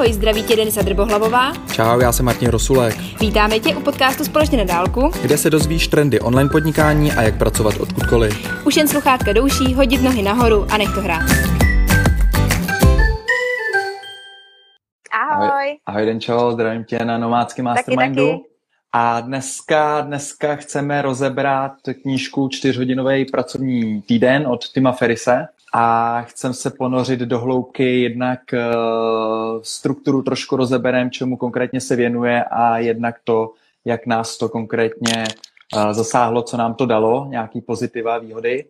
Ahoj, zdraví tě Denisa Drbohlavová. Čau, já jsem Martin Rosulek. Vítáme tě u podcastu Společně na dálku, kde se dozvíš trendy online podnikání a jak pracovat odkudkoliv. Už jen sluchátka douší, hodit nohy nahoru a nech to hrát. Ahoj. Ahoj, ahoj Denčo, zdravím tě na nomádském mastermindu. Taky, taky. A dneska, dneska chceme rozebrat knížku čtyřhodinový pracovní týden od Tima Ferise a chcem se ponořit do hloubky, jednak uh, strukturu trošku rozeberem, čemu konkrétně se věnuje a jednak to, jak nás to konkrétně uh, zasáhlo, co nám to dalo, nějaký pozitiva, výhody.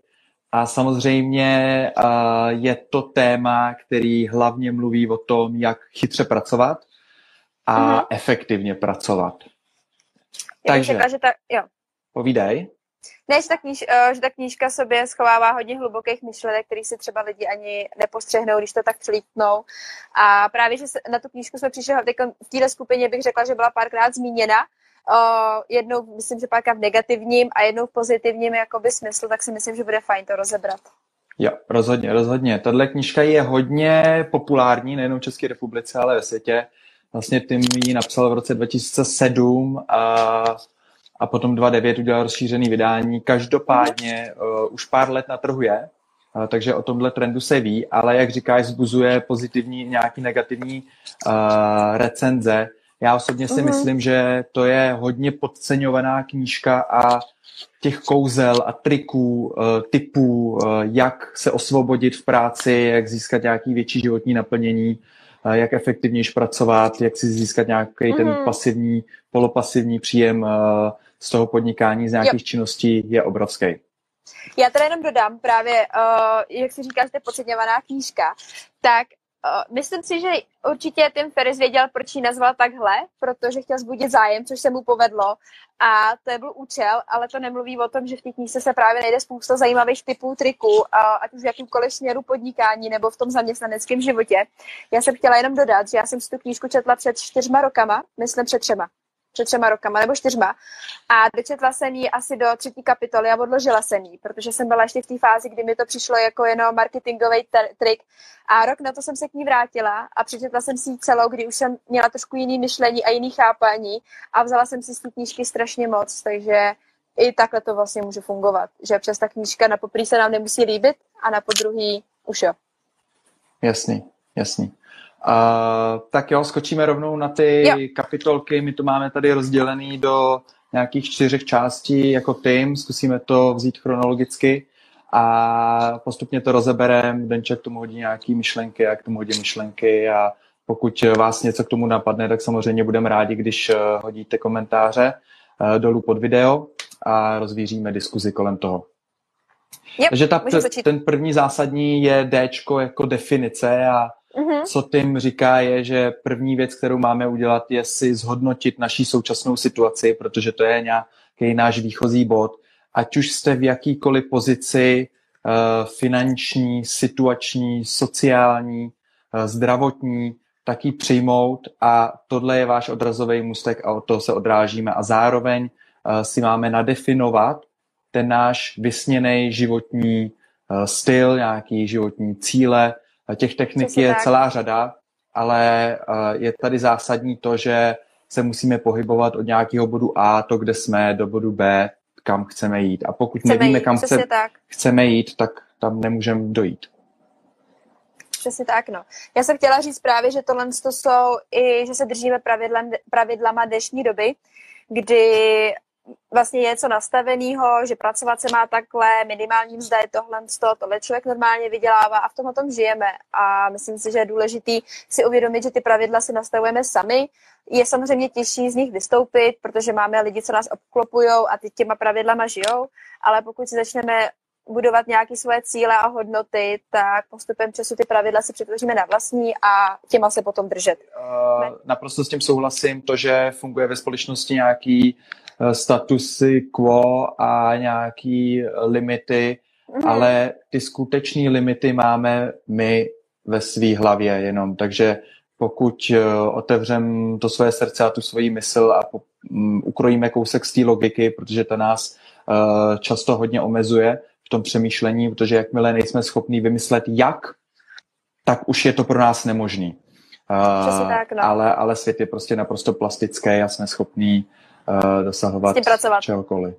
A samozřejmě uh, je to téma, který hlavně mluví o tom, jak chytře pracovat a mm-hmm. efektivně pracovat. Já Takže, řekla, že ta, jo. Povídej. Ne, že ta, kníž, uh, že ta knížka sobě schovává hodně hlubokých myšlenek, který si třeba lidi ani nepostřehnou, když to tak přelítnou. A právě, že na tu knížku jsme přišli v této skupině, bych řekla, že byla párkrát zmíněna. Uh, jednou, myslím, že párkrát v negativním a jednou v pozitivním jakoby smyslu, tak si myslím, že bude fajn to rozebrat. Jo, rozhodně, rozhodně. Tahle knížka je hodně populární, nejenom v České republice, ale ve světě. Vlastně Tim ji napsal v roce 2007 a a potom 2.9 udělal rozšířený vydání. Každopádně uh, už pár let na trhu je, uh, takže o tomhle trendu se ví, ale jak říkáš, zbuzuje pozitivní nějaký negativní uh, recenze. Já osobně si uh-huh. myslím, že to je hodně podceňovaná knížka a těch kouzel a triků, uh, typů, uh, jak se osvobodit v práci, jak získat nějaký větší životní naplnění, uh, jak efektivněji pracovat, jak si získat nějaký uh-huh. ten mhm. pasivní, polopasivní příjem z toho podnikání, z nějakých jo. činností je obrovský. Já teda jenom dodám právě, uh, jak si říkáš, to je podceňovaná knížka, tak Uh, myslím si, že určitě Tim Ferris věděl, proč ji nazval takhle, protože chtěl zbudit zájem, což se mu povedlo. A to je byl účel, ale to nemluví o tom, že v té knížce se právě najde spousta zajímavých typů triků, uh, ať už v jakýmkoliv směru podnikání nebo v tom zaměstnaneckém životě. Já jsem chtěla jenom dodat, že já jsem si tu knížku četla před čtyřma rokama, myslím před třema před třema rokama nebo čtyřma. A dočetla jsem ji asi do třetí kapitoly a odložila jsem ji, protože jsem byla ještě v té fázi, kdy mi to přišlo jako jenom marketingový trik. A rok na to jsem se k ní vrátila a přečetla jsem si ji celou, kdy už jsem měla trošku jiný myšlení a jiný chápání a vzala jsem si z té knížky strašně moc, takže i takhle to vlastně může fungovat, že přes ta knížka na poprý se nám nemusí líbit a na podruhý už jo. Jasný, jasný. Uh, tak jo, skočíme rovnou na ty jo. kapitolky. My to máme tady rozdělený do nějakých čtyřech částí jako tým. Zkusíme to vzít chronologicky a postupně to rozebereme. Denček k tomu hodí nějaký myšlenky, jak k tomu hodí myšlenky a pokud vás něco k tomu napadne, tak samozřejmě budeme rádi, když eh, hodíte komentáře eh, dolů pod video a rozvíříme diskuzi kolem toho. Yep, Takže ta, ten první zásadní je D jako definice a Mm-hmm. Co tím říká je, že první věc, kterou máme udělat, je si zhodnotit naší současnou situaci, protože to je nějaký náš výchozí bod. Ať už jste v jakýkoliv pozici uh, finanční, situační, sociální, uh, zdravotní, tak ji přijmout a tohle je váš odrazový mustek a od toho se odrážíme. A zároveň uh, si máme nadefinovat ten náš vysněný životní styl, nějaký životní cíle, Těch technik Přesně je tak. celá řada, ale je tady zásadní to, že se musíme pohybovat od nějakého bodu A, to, kde jsme, do bodu B, kam chceme jít. A pokud chceme nevíme, jít, kam chce, tak. chceme jít, tak tam nemůžeme dojít. Přesně tak, no. Já jsem chtěla říct právě, že tohle to jsou i, že se držíme pravidlem, pravidlama dnešní doby, kdy vlastně něco nastaveného, že pracovat se má takhle, minimální mzda je tohle, to, tohle člověk normálně vydělává a v tom o tom žijeme. A myslím si, že je důležitý si uvědomit, že ty pravidla si nastavujeme sami. Je samozřejmě těžší z nich vystoupit, protože máme lidi, co nás obklopují a ty těma pravidlama žijou, ale pokud si začneme budovat nějaké svoje cíle a hodnoty, tak postupem času ty pravidla si přetvoříme na vlastní a těma se potom držet. Uh, naprosto s tím souhlasím. To, že funguje ve společnosti nějaký Eh, statusy quo a nějaký limity, mm-hmm. ale ty skutečné limity máme my ve své hlavě jenom. Takže pokud eh, otevřem to své srdce a tu svoji mysl a um, ukrojíme kousek z té logiky, protože ta nás často hodně omezuje tom přemýšlení, protože jakmile nejsme schopní vymyslet jak, tak už je to pro nás nemožný. Uh, tak, no. ale, ale svět je prostě naprosto plastický a jsme schopní uh, dosahovat čehokoliv.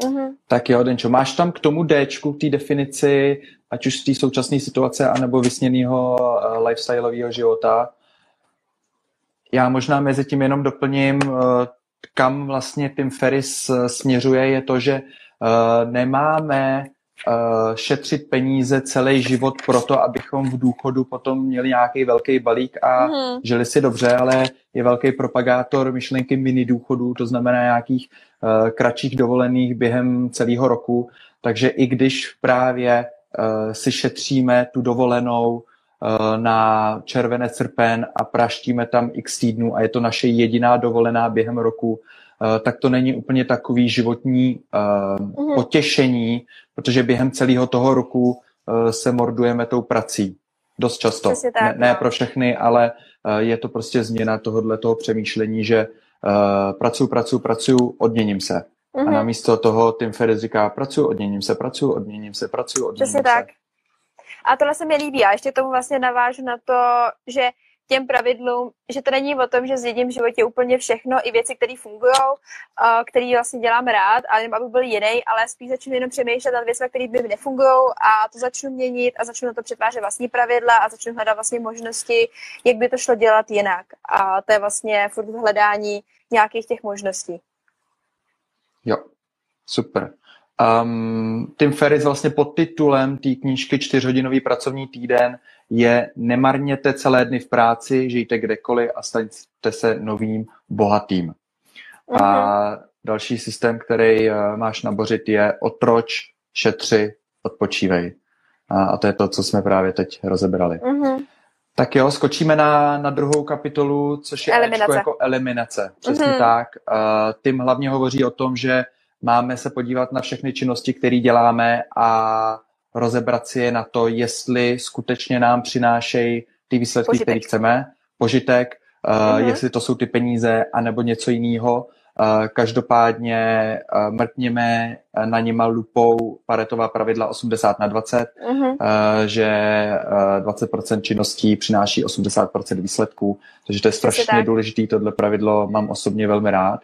Uh-huh. Tak jo, Denčo, máš tam k tomu D, k té definici, ať už z té současné situace, anebo vysněného uh, lifestyleového života. Já možná mezi tím jenom doplním, uh, kam vlastně Tim Ferris uh, směřuje, je to, že uh, nemáme uh, šetřit peníze celý život proto, abychom v důchodu potom měli nějaký velký balík a uh-huh. žili si dobře, ale je velký propagátor myšlenky mini důchodů, to znamená nějakých uh, kratších dovolených během celého roku. Takže i když právě uh, si šetříme tu dovolenou uh, na červené srpen a praštíme tam x týdnů a je to naše jediná dovolená během roku, tak to není úplně takový životní uh, uh-huh. potěšení, protože během celého toho roku uh, se mordujeme tou prací. Dost často. Tak, ne, ne pro všechny, ale je to prostě změna tohohle toho přemýšlení, že pracuji, pracuji, pracuji, odměním se. Mm-hmm. A mhm. namísto toho Tim Ferriss říká, pracuji, odměním se, pracuji, odměním se, pracuji, odměním Přesně se. tak. A tohle se mi líbí. A ještě tomu vlastně navážu na to, že těm pravidlům, že to není o tom, že zjedím v životě úplně všechno, i věci, které fungují, které vlastně dělám rád, ale jenom aby byl jiný, ale spíš začnu jenom přemýšlet nad věcmi, které by nefungují a to začnu měnit a začnu na to přetvářet vlastní pravidla a začnu hledat vlastně možnosti, jak by to šlo dělat jinak. A to je vlastně furt hledání nějakých těch možností. Jo, super. Um, Tim Ferris vlastně pod titulem té knížky Čtyřhodinový pracovní týden je Nemarněte celé dny v práci, žijte kdekoliv a staňte se novým bohatým. Uh-huh. A mhm. další systém, který uh, máš nabořit, je otroč, šetři, odpočívej. A, a to je to, co jsme právě teď rozebrali. Uh-huh. Tak jo, skočíme na, na druhou kapitolu, což je eliminace. jako eliminace. Přesně uh-huh. tak. Uh, Tim hlavně hovoří o tom, že máme se podívat na všechny činnosti, které děláme a rozebrat si je na to, jestli skutečně nám přinášejí ty výsledky, které chceme, požitek, uh-huh. jestli to jsou ty peníze, anebo něco jiného. Uh, každopádně uh, mrkněme na něma lupou paretová pravidla 80 na 20, uh-huh. uh, že uh, 20% činností přináší 80% výsledků, takže to je strašně důležité, tohle pravidlo mám osobně velmi rád.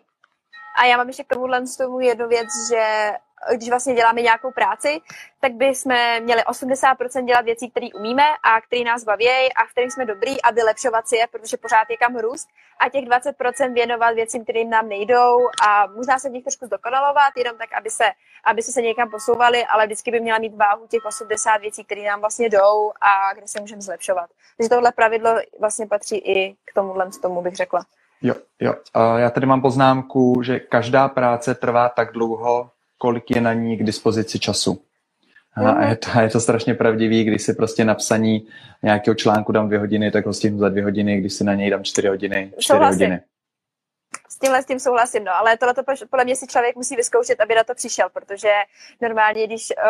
A já mám ještě k tomuhle tomu jednu věc, že když vlastně děláme nějakou práci, tak bychom měli 80% dělat věcí, které umíme a které nás baví a v kterých jsme dobrý a vylepšovat si je, protože pořád je kam růst a těch 20% věnovat věcím, kterým nám nejdou a možná se v nich trošku zdokonalovat, jenom tak, aby se, aby se, se někam posouvali, ale vždycky by měla mít váhu těch 80 věcí, které nám vlastně jdou a kde se můžeme zlepšovat. Takže tohle pravidlo vlastně patří i k tomuhle, tomu bych řekla. Jo, jo. Já tady mám poznámku, že každá práce trvá tak dlouho, kolik je na ní k dispozici času. A mhm. je to, je to strašně pravdivý, když si prostě napsaní nějakého článku dám dvě hodiny, tak ho stihnu za dvě hodiny, když si na něj dám čtyři hodiny, čtyři Souhlasím. hodiny. S tímhle s tím souhlasím, no, ale tohle to podle mě si člověk musí vyzkoušet, aby na to přišel, protože normálně, když uh,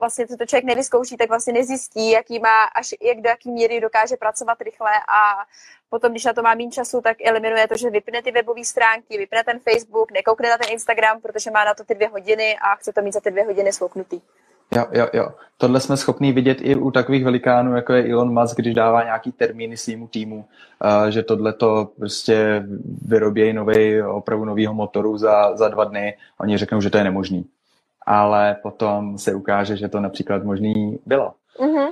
vlastně to člověk nevyzkouší, tak vlastně nezjistí, jaký má, až jak do jaký míry dokáže pracovat rychle a potom, když na to má méně času, tak eliminuje to, že vypne ty webové stránky, vypne ten Facebook, nekoukne na ten Instagram, protože má na to ty dvě hodiny a chce to mít za ty dvě hodiny slouknutý. Jo, jo, jo. Tohle jsme schopni vidět i u takových velikánů, jako je Elon Musk, když dává nějaký termíny svýmu týmu, že tohle to prostě vyrobějí nový, opravu nového motoru za, za dva dny. Oni řeknou, že to je nemožný. Ale potom se ukáže, že to například možný bylo. Mm-hmm.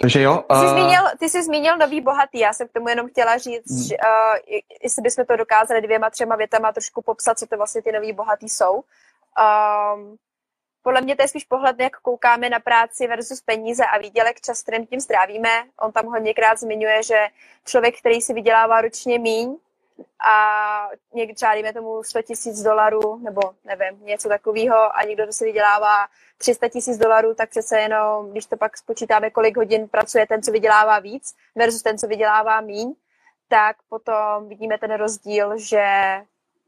Takže jo. Ty jsi, zmínil, ty jsi zmínil nový bohatý, já jsem k tomu jenom chtěla říct, hmm. že, uh, jestli bychom to dokázali dvěma, třema větama trošku popsat, co to vlastně ty nový bohatý jsou. Um, podle mě to je spíš pohled, jak koukáme na práci versus peníze a výdělek, čas, kterým tím strávíme. On tam hodněkrát zmiňuje, že člověk, který si vydělává ročně míň, a někdy třeba tomu 100 tisíc dolarů, nebo nevím, něco takového a někdo, kdo si vydělává 300 tisíc dolarů, tak přece jenom, když to pak spočítáme, kolik hodin pracuje ten, co vydělává víc versus ten, co vydělává míň, tak potom vidíme ten rozdíl, že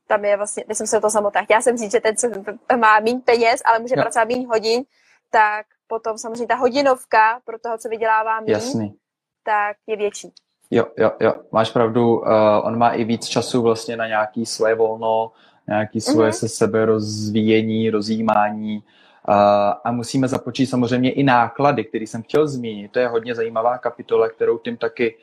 tam je vlastně, jsem se to samotná. Já jsem říct, že ten, co má méně peněz, ale může no. pracovat méně hodin, tak potom samozřejmě ta hodinovka pro toho, co vydělává méně, tak je větší. Jo, jo, jo, máš pravdu. Uh, on má i víc času vlastně na nějaký svoje volno, nějaký svoje mm-hmm. se sebe rozvíjení, rozjímání. Uh, a musíme započít samozřejmě i náklady, které jsem chtěl zmínit. To je hodně zajímavá kapitola, kterou tím taky uh,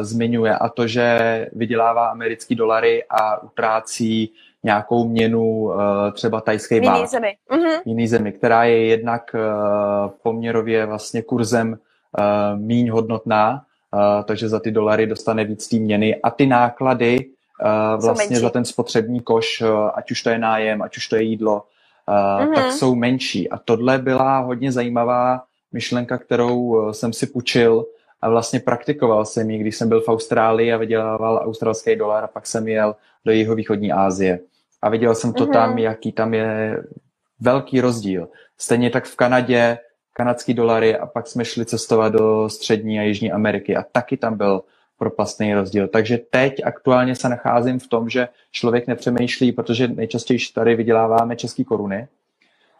zmiňuje a to, že vydělává americký dolary a utrácí nějakou měnu uh, třeba tajské bát. Jiný zemi. Mm-hmm. Jiný zemi, která je jednak uh, poměrově vlastně kurzem uh, míň hodnotná, uh, takže za ty dolary dostane víc té měny a ty náklady uh, vlastně za ten spotřební koš, uh, ať už to je nájem, ať už to je jídlo, uh, mm-hmm. tak jsou menší. A tohle byla hodně zajímavá myšlenka, kterou jsem si půjčil a vlastně praktikoval jsem ji, když jsem byl v Austrálii a vydělával australský dolar a pak jsem jel do jeho východní Asie. A viděl jsem to mm-hmm. tam, jaký tam je velký rozdíl. Stejně tak v Kanadě kanadský dolary a pak jsme šli cestovat do střední a jižní Ameriky a taky tam byl propastný rozdíl. Takže teď aktuálně se nacházím v tom, že člověk nepřemýšlí, protože nejčastěji tady vyděláváme české koruny,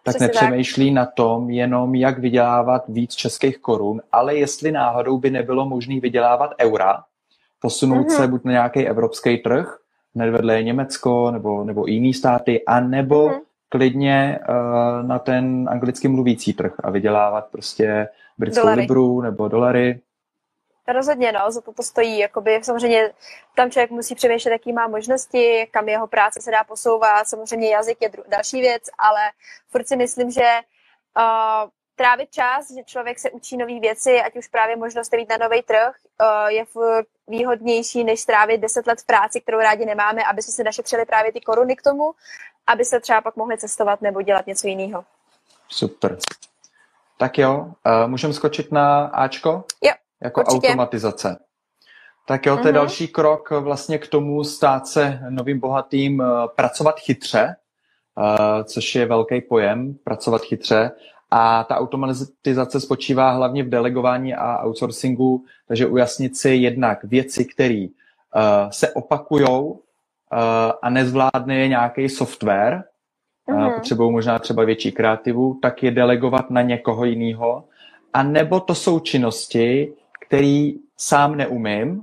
tak Přesně nepřemýšlí tak. na tom jenom, jak vydělávat víc českých korun, ale jestli náhodou by nebylo možné vydělávat eura, posunout mm-hmm. se buď na nějaký evropský trh, hned vedle je Německo nebo, nebo jiný státy, a nebo mm-hmm. klidně uh, na ten anglicky mluvící trh a vydělávat prostě britskou dolary. libru nebo dolary. Rozhodně, no, za to to stojí. Jakoby, samozřejmě tam člověk musí přemýšlet, jaký má možnosti, kam jeho práce se dá posouvat. Samozřejmě jazyk je dru- další věc, ale furt si myslím, že uh, trávit čas, že člověk se učí nové věci, ať už právě možnost jít na nový trh, uh, je furt výhodnější, než strávit deset let v práci, kterou rádi nemáme, aby jsme si našetřili právě ty koruny k tomu, aby se třeba pak mohli cestovat nebo dělat něco jiného. Super. Tak jo, uh, můžeme skočit na Ačko? Jo. Jako Určitě. automatizace. Tak jo, to je mm-hmm. další krok vlastně k tomu stát se novým bohatým, eh, pracovat chytře, eh, což je velký pojem, pracovat chytře. A ta automatizace spočívá hlavně v delegování a outsourcingu, takže ujasnit si jednak věci, které se opakují uh, a nezvládne je nějaký software, mm-hmm. potřebují možná třeba větší kreativu, tak je delegovat na někoho jiného. A nebo to jsou činnosti, který sám neumím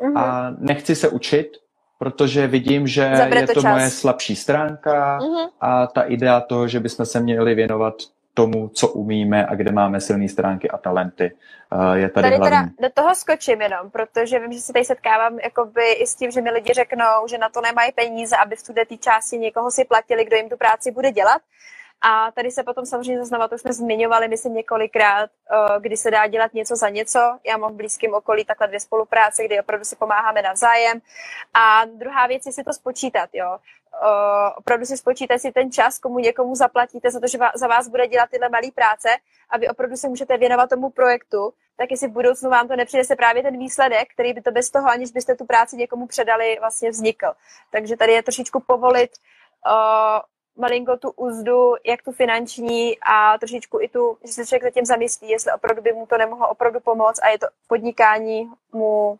mm-hmm. a nechci se učit, protože vidím, že Zabere je to, to moje slabší stránka mm-hmm. a ta idea toho, že bychom se měli věnovat tomu, co umíme a kde máme silné stránky a talenty, je tady, tady hlavní. Teda do toho skočím jenom, protože vím, že se tady setkávám jakoby i s tím, že mi lidi řeknou, že na to nemají peníze, aby v té části někoho si platili, kdo jim tu práci bude dělat. A tady se potom samozřejmě zaznamená, to už jsme zmiňovali, myslím několikrát, eh, kdy se dá dělat něco za něco. Já mám v blízkém okolí takhle dvě spolupráce, kdy opravdu si pomáháme navzájem. A druhá věc je si to spočítat, jo. Uh, opravdu si spočítat si ten čas, komu někomu zaplatíte za to, že za vás bude dělat tyhle malé práce, aby opravdu se můžete věnovat tomu projektu, tak jestli v budoucnu vám to nepřinese právě ten výsledek, který by to bez toho, aniž byste tu práci někomu předali, vlastně vznikl. Takže tady je trošičku povolit uh, malinko tu úzdu, jak tu finanční a trošičku i tu, že se člověk zatím zamyslí, jestli opravdu by mu to nemohlo opravdu pomoct a je to podnikání mu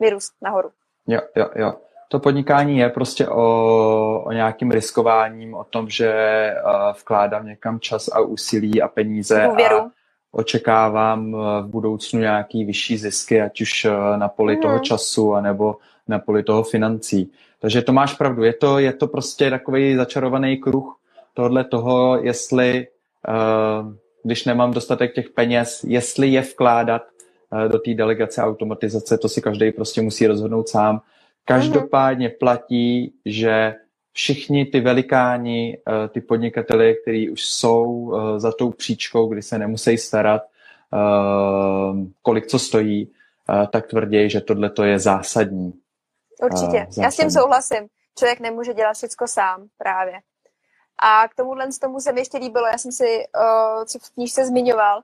vyrůst nahoru. Jo, jo, jo. To podnikání je prostě o, o nějakým riskováním, o tom, že uh, vkládám někam čas a úsilí a peníze Důvěru. a očekávám v budoucnu nějaký vyšší zisky, ať už na poli hmm. toho času, anebo na poli toho financí. Takže to máš pravdu, je to, je to prostě takový začarovaný kruh tohle toho, jestli, uh, když nemám dostatek těch peněz, jestli je vkládat uh, do té delegace automatizace, to si každý prostě musí rozhodnout sám. Každopádně platí, že všichni ty velikáni, uh, ty podnikatele, kteří už jsou uh, za tou příčkou, kdy se nemusí starat, kolik co stojí, tak tvrdí, že tohle je zásadní. Určitě. Já s tím souhlasím. Člověk nemůže dělat všechno sám právě. A k tomuhle z tomu se mi ještě líbilo, já jsem si, uh, co v knížce zmiňoval,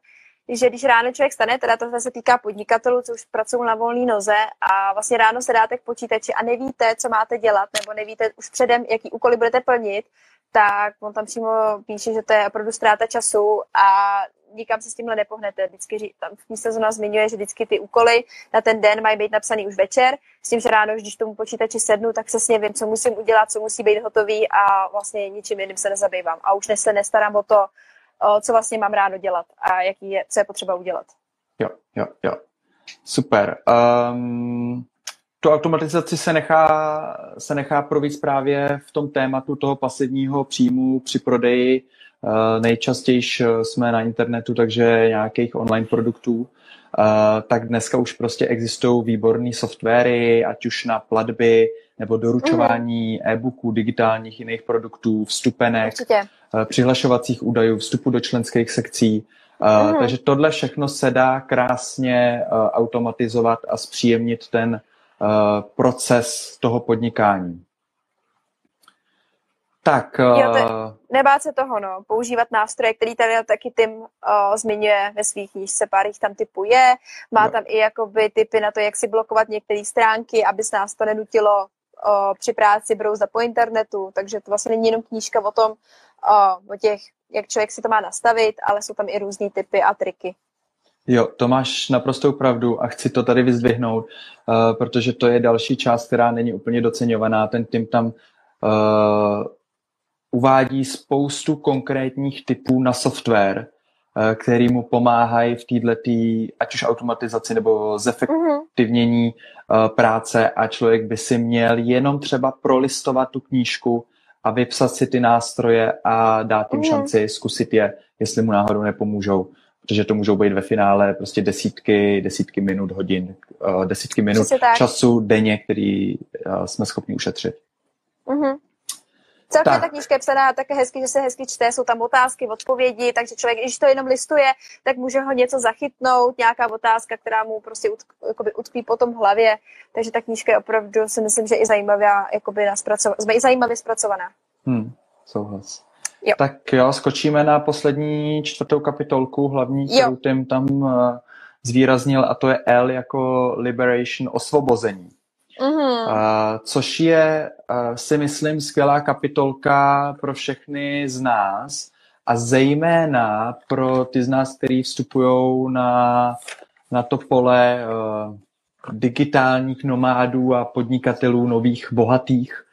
že když ráno člověk stane, teda to se týká podnikatelů, co už pracují na volné noze a vlastně ráno se dáte k počítači a nevíte, co máte dělat, nebo nevíte už předem, jaký úkoly budete plnit, tak on tam přímo píše, že to je opravdu ztráta času a nikam se s tímhle nepohnete. Vždycky tam v knize zóna zmiňuje, že vždycky ty úkoly na ten den mají být napsaný už večer, s tím, že ráno, když tomu počítači sednu, tak přesně vím, co musím udělat, co musí být hotový a vlastně ničím jiným se nezabývám. A už se nestarám o to, co vlastně mám ráno dělat a jaký je, co je potřeba udělat. Jo, jo, jo. Super. Um, tu automatizaci se nechá, se nechá provít právě v tom tématu toho pasivního příjmu při prodeji nejčastěji jsme na internetu, takže nějakých online produktů, tak dneska už prostě existují výborné softwary, ať už na platby, nebo doručování mm. e-booků, digitálních jiných produktů, vstupenek, Určitě. přihlašovacích údajů, vstupu do členských sekcí. Mm. Takže tohle všechno se dá krásně automatizovat a zpříjemnit ten proces toho podnikání. Tak. Jo, to, eh, nebát se toho, no. Používat nástroje, který tady taky Tim uh, zmiňuje ve svých knížce, pár jich tam typu je. Má jo. tam i jakoby typy na to, jak si blokovat některé stránky, aby se nás to nenutilo uh, při práci brouzdat po internetu. Takže to vlastně není jenom knížka o tom, uh, o těch, jak člověk si to má nastavit, ale jsou tam i různé typy a triky. Jo, to máš naprostou pravdu a chci to tady vyzdvihnout, uh, protože to je další část, která není úplně doceňovaná. Ten tým tam uh, uvádí spoustu konkrétních typů na software, uh, který mu pomáhají v této, ať už automatizaci nebo zefektivnění uh, práce a člověk by si měl jenom třeba prolistovat tu knížku a vypsat si ty nástroje a dát jim mm. šanci zkusit je, jestli mu náhodou nepomůžou protože to můžou být ve finále prostě desítky, desítky minut, hodin, uh, desítky minut času denně, který jsme schopni ušetřit. Mm-hmm. Celkem tak. ta knížka je psaná také hezky, že se hezky čte, jsou tam otázky, odpovědi, takže člověk, když to jenom listuje, tak může ho něco zachytnout, nějaká otázka, která mu prostě utk, jakoby utkví potom v hlavě, takže ta knížka je opravdu, si myslím, že i zajímavá, jakoby na jsme i zajímavě zpracovaná. Hmm, souhlas. Jo. Tak jo, skočíme na poslední čtvrtou kapitolku, hlavní, kterou tím tam uh, zvýraznil, a to je L jako Liberation, osvobození. Uh, což je, uh, si myslím, skvělá kapitolka pro všechny z nás a zejména pro ty z nás, kteří vstupují na, na to pole uh, digitálních nomádů a podnikatelů nových, bohatých,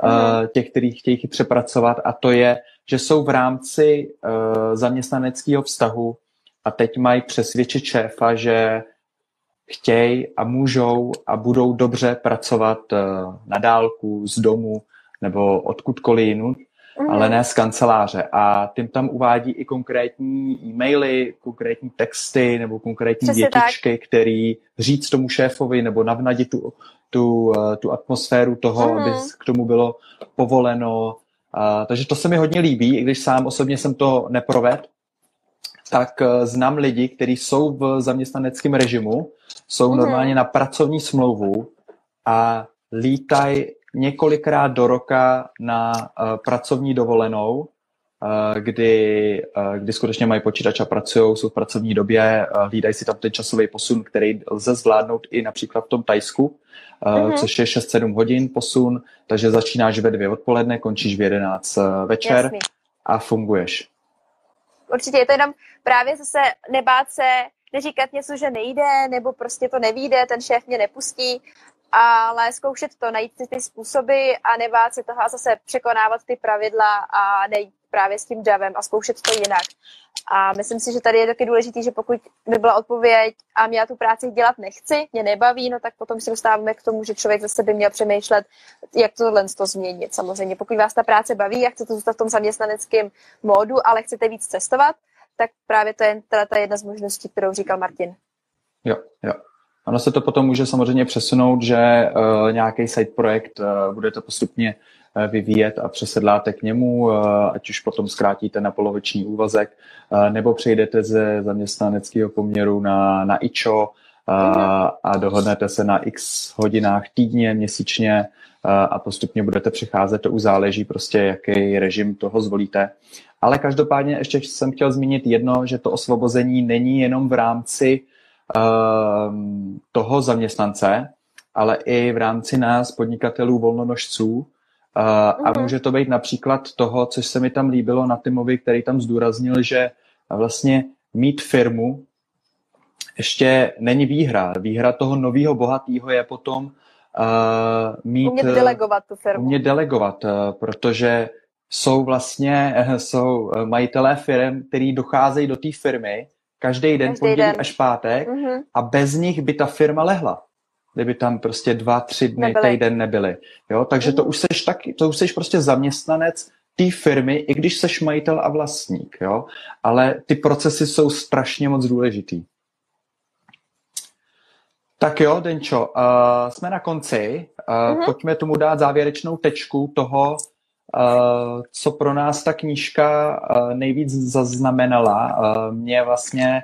uh-huh. těch, kteří chtějí chytře pracovat a to je že jsou v rámci uh, zaměstnaneckého vztahu a teď mají přesvědčit šéfa, že chtějí a můžou a budou dobře pracovat uh, na dálku, z domu nebo odkudkoliv jinut, mm. ale ne z kanceláře. A tím tam uvádí i konkrétní e-maily, konkrétní texty nebo konkrétní Přesně větičky, tak. který říct tomu šéfovi nebo navnadit tu, tu, eh, tu atmosféru toho, mm. aby k tomu bylo povoleno, a, takže to se mi hodně líbí, i když sám osobně jsem to neproved, tak uh, znám lidi, kteří jsou v zaměstnaneckém režimu, jsou mm-hmm. normálně na pracovní smlouvu a lítají několikrát do roka na uh, pracovní dovolenou, uh, kdy, uh, kdy skutečně mají počítač a pracují, jsou v pracovní době, uh, hlídají si tam ten časový posun, který lze zvládnout i například v tom Tajsku, mm-hmm. což je 6-7 hodin posun, takže začínáš ve dvě odpoledne, končíš v 11 eh, večer Jasný. a funguješ. Určitě je to jenom právě zase nebát se neříkat něco, že nejde, nebo prostě to nevíde, ten šéf mě nepustí, ale zkoušet to, najít si ty způsoby a nebát se toho a zase překonávat ty pravidla a nejít právě s tím davem a zkoušet to jinak. A myslím si, že tady je taky důležité, že pokud by byla odpověď a já tu práci dělat nechci, mě nebaví, no tak potom se dostáváme k tomu, že člověk zase by měl přemýšlet, jak tohle to změnit. Samozřejmě, pokud vás ta práce baví a chcete zůstat v tom zaměstnaneckém módu, ale chcete víc cestovat, tak právě to je teda ta jedna z možností, kterou říkal Martin. Jo, jo. Ono se to potom může samozřejmě přesunout, že uh, nějaký side projekt uh, budete postupně uh, vyvíjet a přesedláte k němu, uh, ať už potom zkrátíte na poloviční úvazek, uh, nebo přejdete ze zaměstnaneckého poměru na, na IČO uh, a dohodnete se na x hodinách týdně, měsíčně a postupně budete přicházet. To už záleží prostě, jaký režim toho zvolíte. Ale každopádně ještě jsem chtěl zmínit jedno, že to osvobození není jenom v rámci Ehm, toho zaměstnance, ale i v rámci nás, podnikatelů, volnonožců. A mhm. může to být například toho, co se mi tam líbilo na Timovi, který tam zdůraznil, že vlastně mít firmu ještě není výhra. Výhra toho nového bohatého je potom uh, mít... Umět delegovat tu firmu. Umět delegovat, uh, protože jsou vlastně jsou majitelé firm, který docházejí do té firmy každý den, každý pondělí den. až pátek mm-hmm. a bez nich by ta firma lehla. Kdyby tam prostě dva, tři dny, nebyli. týden nebyli. Jo? Takže to už seš taky, to už seš prostě zaměstnanec té firmy, i když seš majitel a vlastník, jo? ale ty procesy jsou strašně moc důležitý. Tak jo, Denčo, uh, jsme na konci. Uh, mm-hmm. Pojďme tomu dát závěrečnou tečku toho, uh, co pro nás ta knížka uh, nejvíc zaznamenala. Uh, mě vlastně,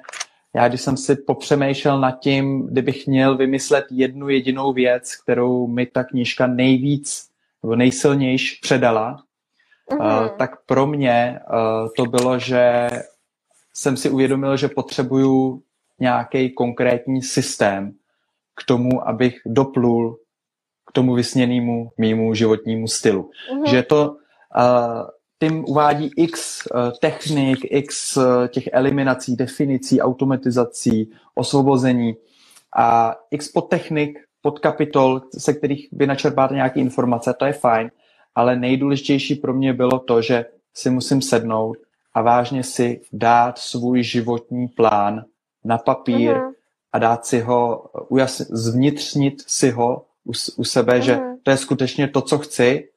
já když jsem si popřemýšlel nad tím, kdybych měl vymyslet jednu jedinou věc, kterou mi ta knížka nejvíc nebo nejsilnější předala, mm-hmm. uh, tak pro mě uh, to bylo, že jsem si uvědomil, že potřebuju nějaký konkrétní systém, k tomu, abych doplul k tomu vysněnému mýmu životnímu stylu. Mm-hmm. Že to uh, tím uvádí x uh, technik, x uh, těch eliminací, definicí, automatizací, osvobození a x podtechnik, podkapitol, se kterých vy načerpáte nějaké informace, to je fajn, ale nejdůležitější pro mě bylo to, že si musím sednout a vážně si dát svůj životní plán na papír, mm-hmm a dát si ho, ujasn, zvnitřnit si ho u, u sebe, mm. že mhm. to je skutečně to, co chci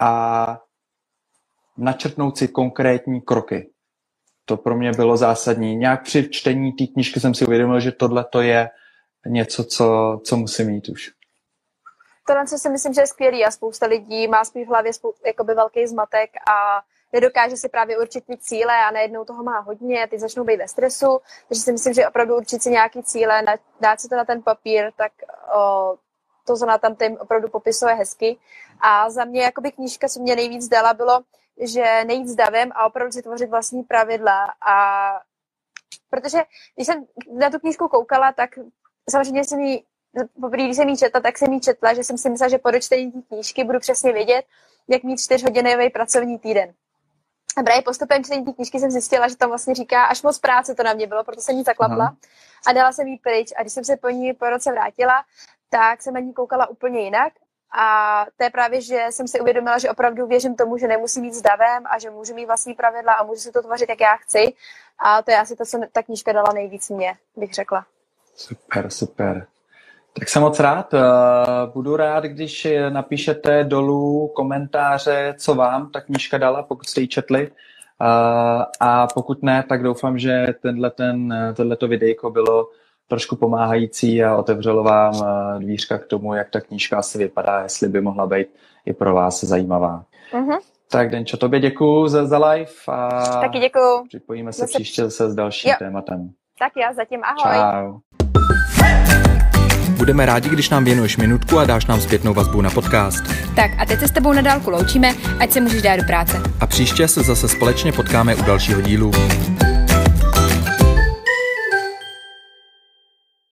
a načrtnout si konkrétní kroky. To pro mě bylo zásadní. Nějak při čtení té knížky jsem si uvědomil, že tohle to je něco, co, co musím mít už. Tohle co si myslím, že je skvělý a spousta lidí má spíš v hlavě spou- jakoby velký zmatek a nedokáže si právě určit ty cíle a najednou toho má hodně ty začnou být ve stresu. Takže si myslím, že opravdu určit si nějaký cíle, dát si to na ten papír, tak o, to, co na tam tím opravdu popisuje hezky. A za mě jakoby knížka, co mě nejvíc dala, bylo, že nejít s davem a opravdu si tvořit vlastní pravidla. A protože když jsem na tu knížku koukala, tak samozřejmě jsem ji poprvé, když jsem ji četla, tak jsem ji četla, že jsem si myslela, že po dočtení té knížky budu přesně vědět, jak mít čtyřhodinový pracovní týden. A právě postupem čtení té knížky jsem zjistila, že tam vlastně říká, až moc práce to na mě bylo, proto jsem ji zaklapla Aha. a dala jsem ji pryč. A když jsem se po ní po roce vrátila, tak jsem na ní koukala úplně jinak. A to je právě, že jsem si uvědomila, že opravdu věřím tomu, že nemusím být s davem a že můžu mít vlastní pravidla a můžu si to tvořit, jak já chci. A to je asi to, co ta knížka dala nejvíc mě, bych řekla. Super, super. Tak jsem moc rád. Eh, budu rád, když napíšete dolů komentáře, co vám ta knížka dala, pokud jste ji četli. Eh, a pokud ne, tak doufám, že tenhle ten, tohleto videjko bylo trošku pomáhající a otevřelo vám eh, dvířka k tomu, jak ta knížka asi vypadá, jestli by mohla být i pro vás zajímavá. Uh-huh. Tak Denčo, tobě děkuji za, za live a Taky děkuji. připojíme se zase... příště zase s dalším jo. tématem. Tak já zatím ahoj. Čau. Budeme rádi, když nám věnuješ minutku a dáš nám zpětnou vazbu na podcast. Tak a teď se s tebou na dálku loučíme, ať se můžeš dát do práce. A příště se zase společně potkáme u dalšího dílu.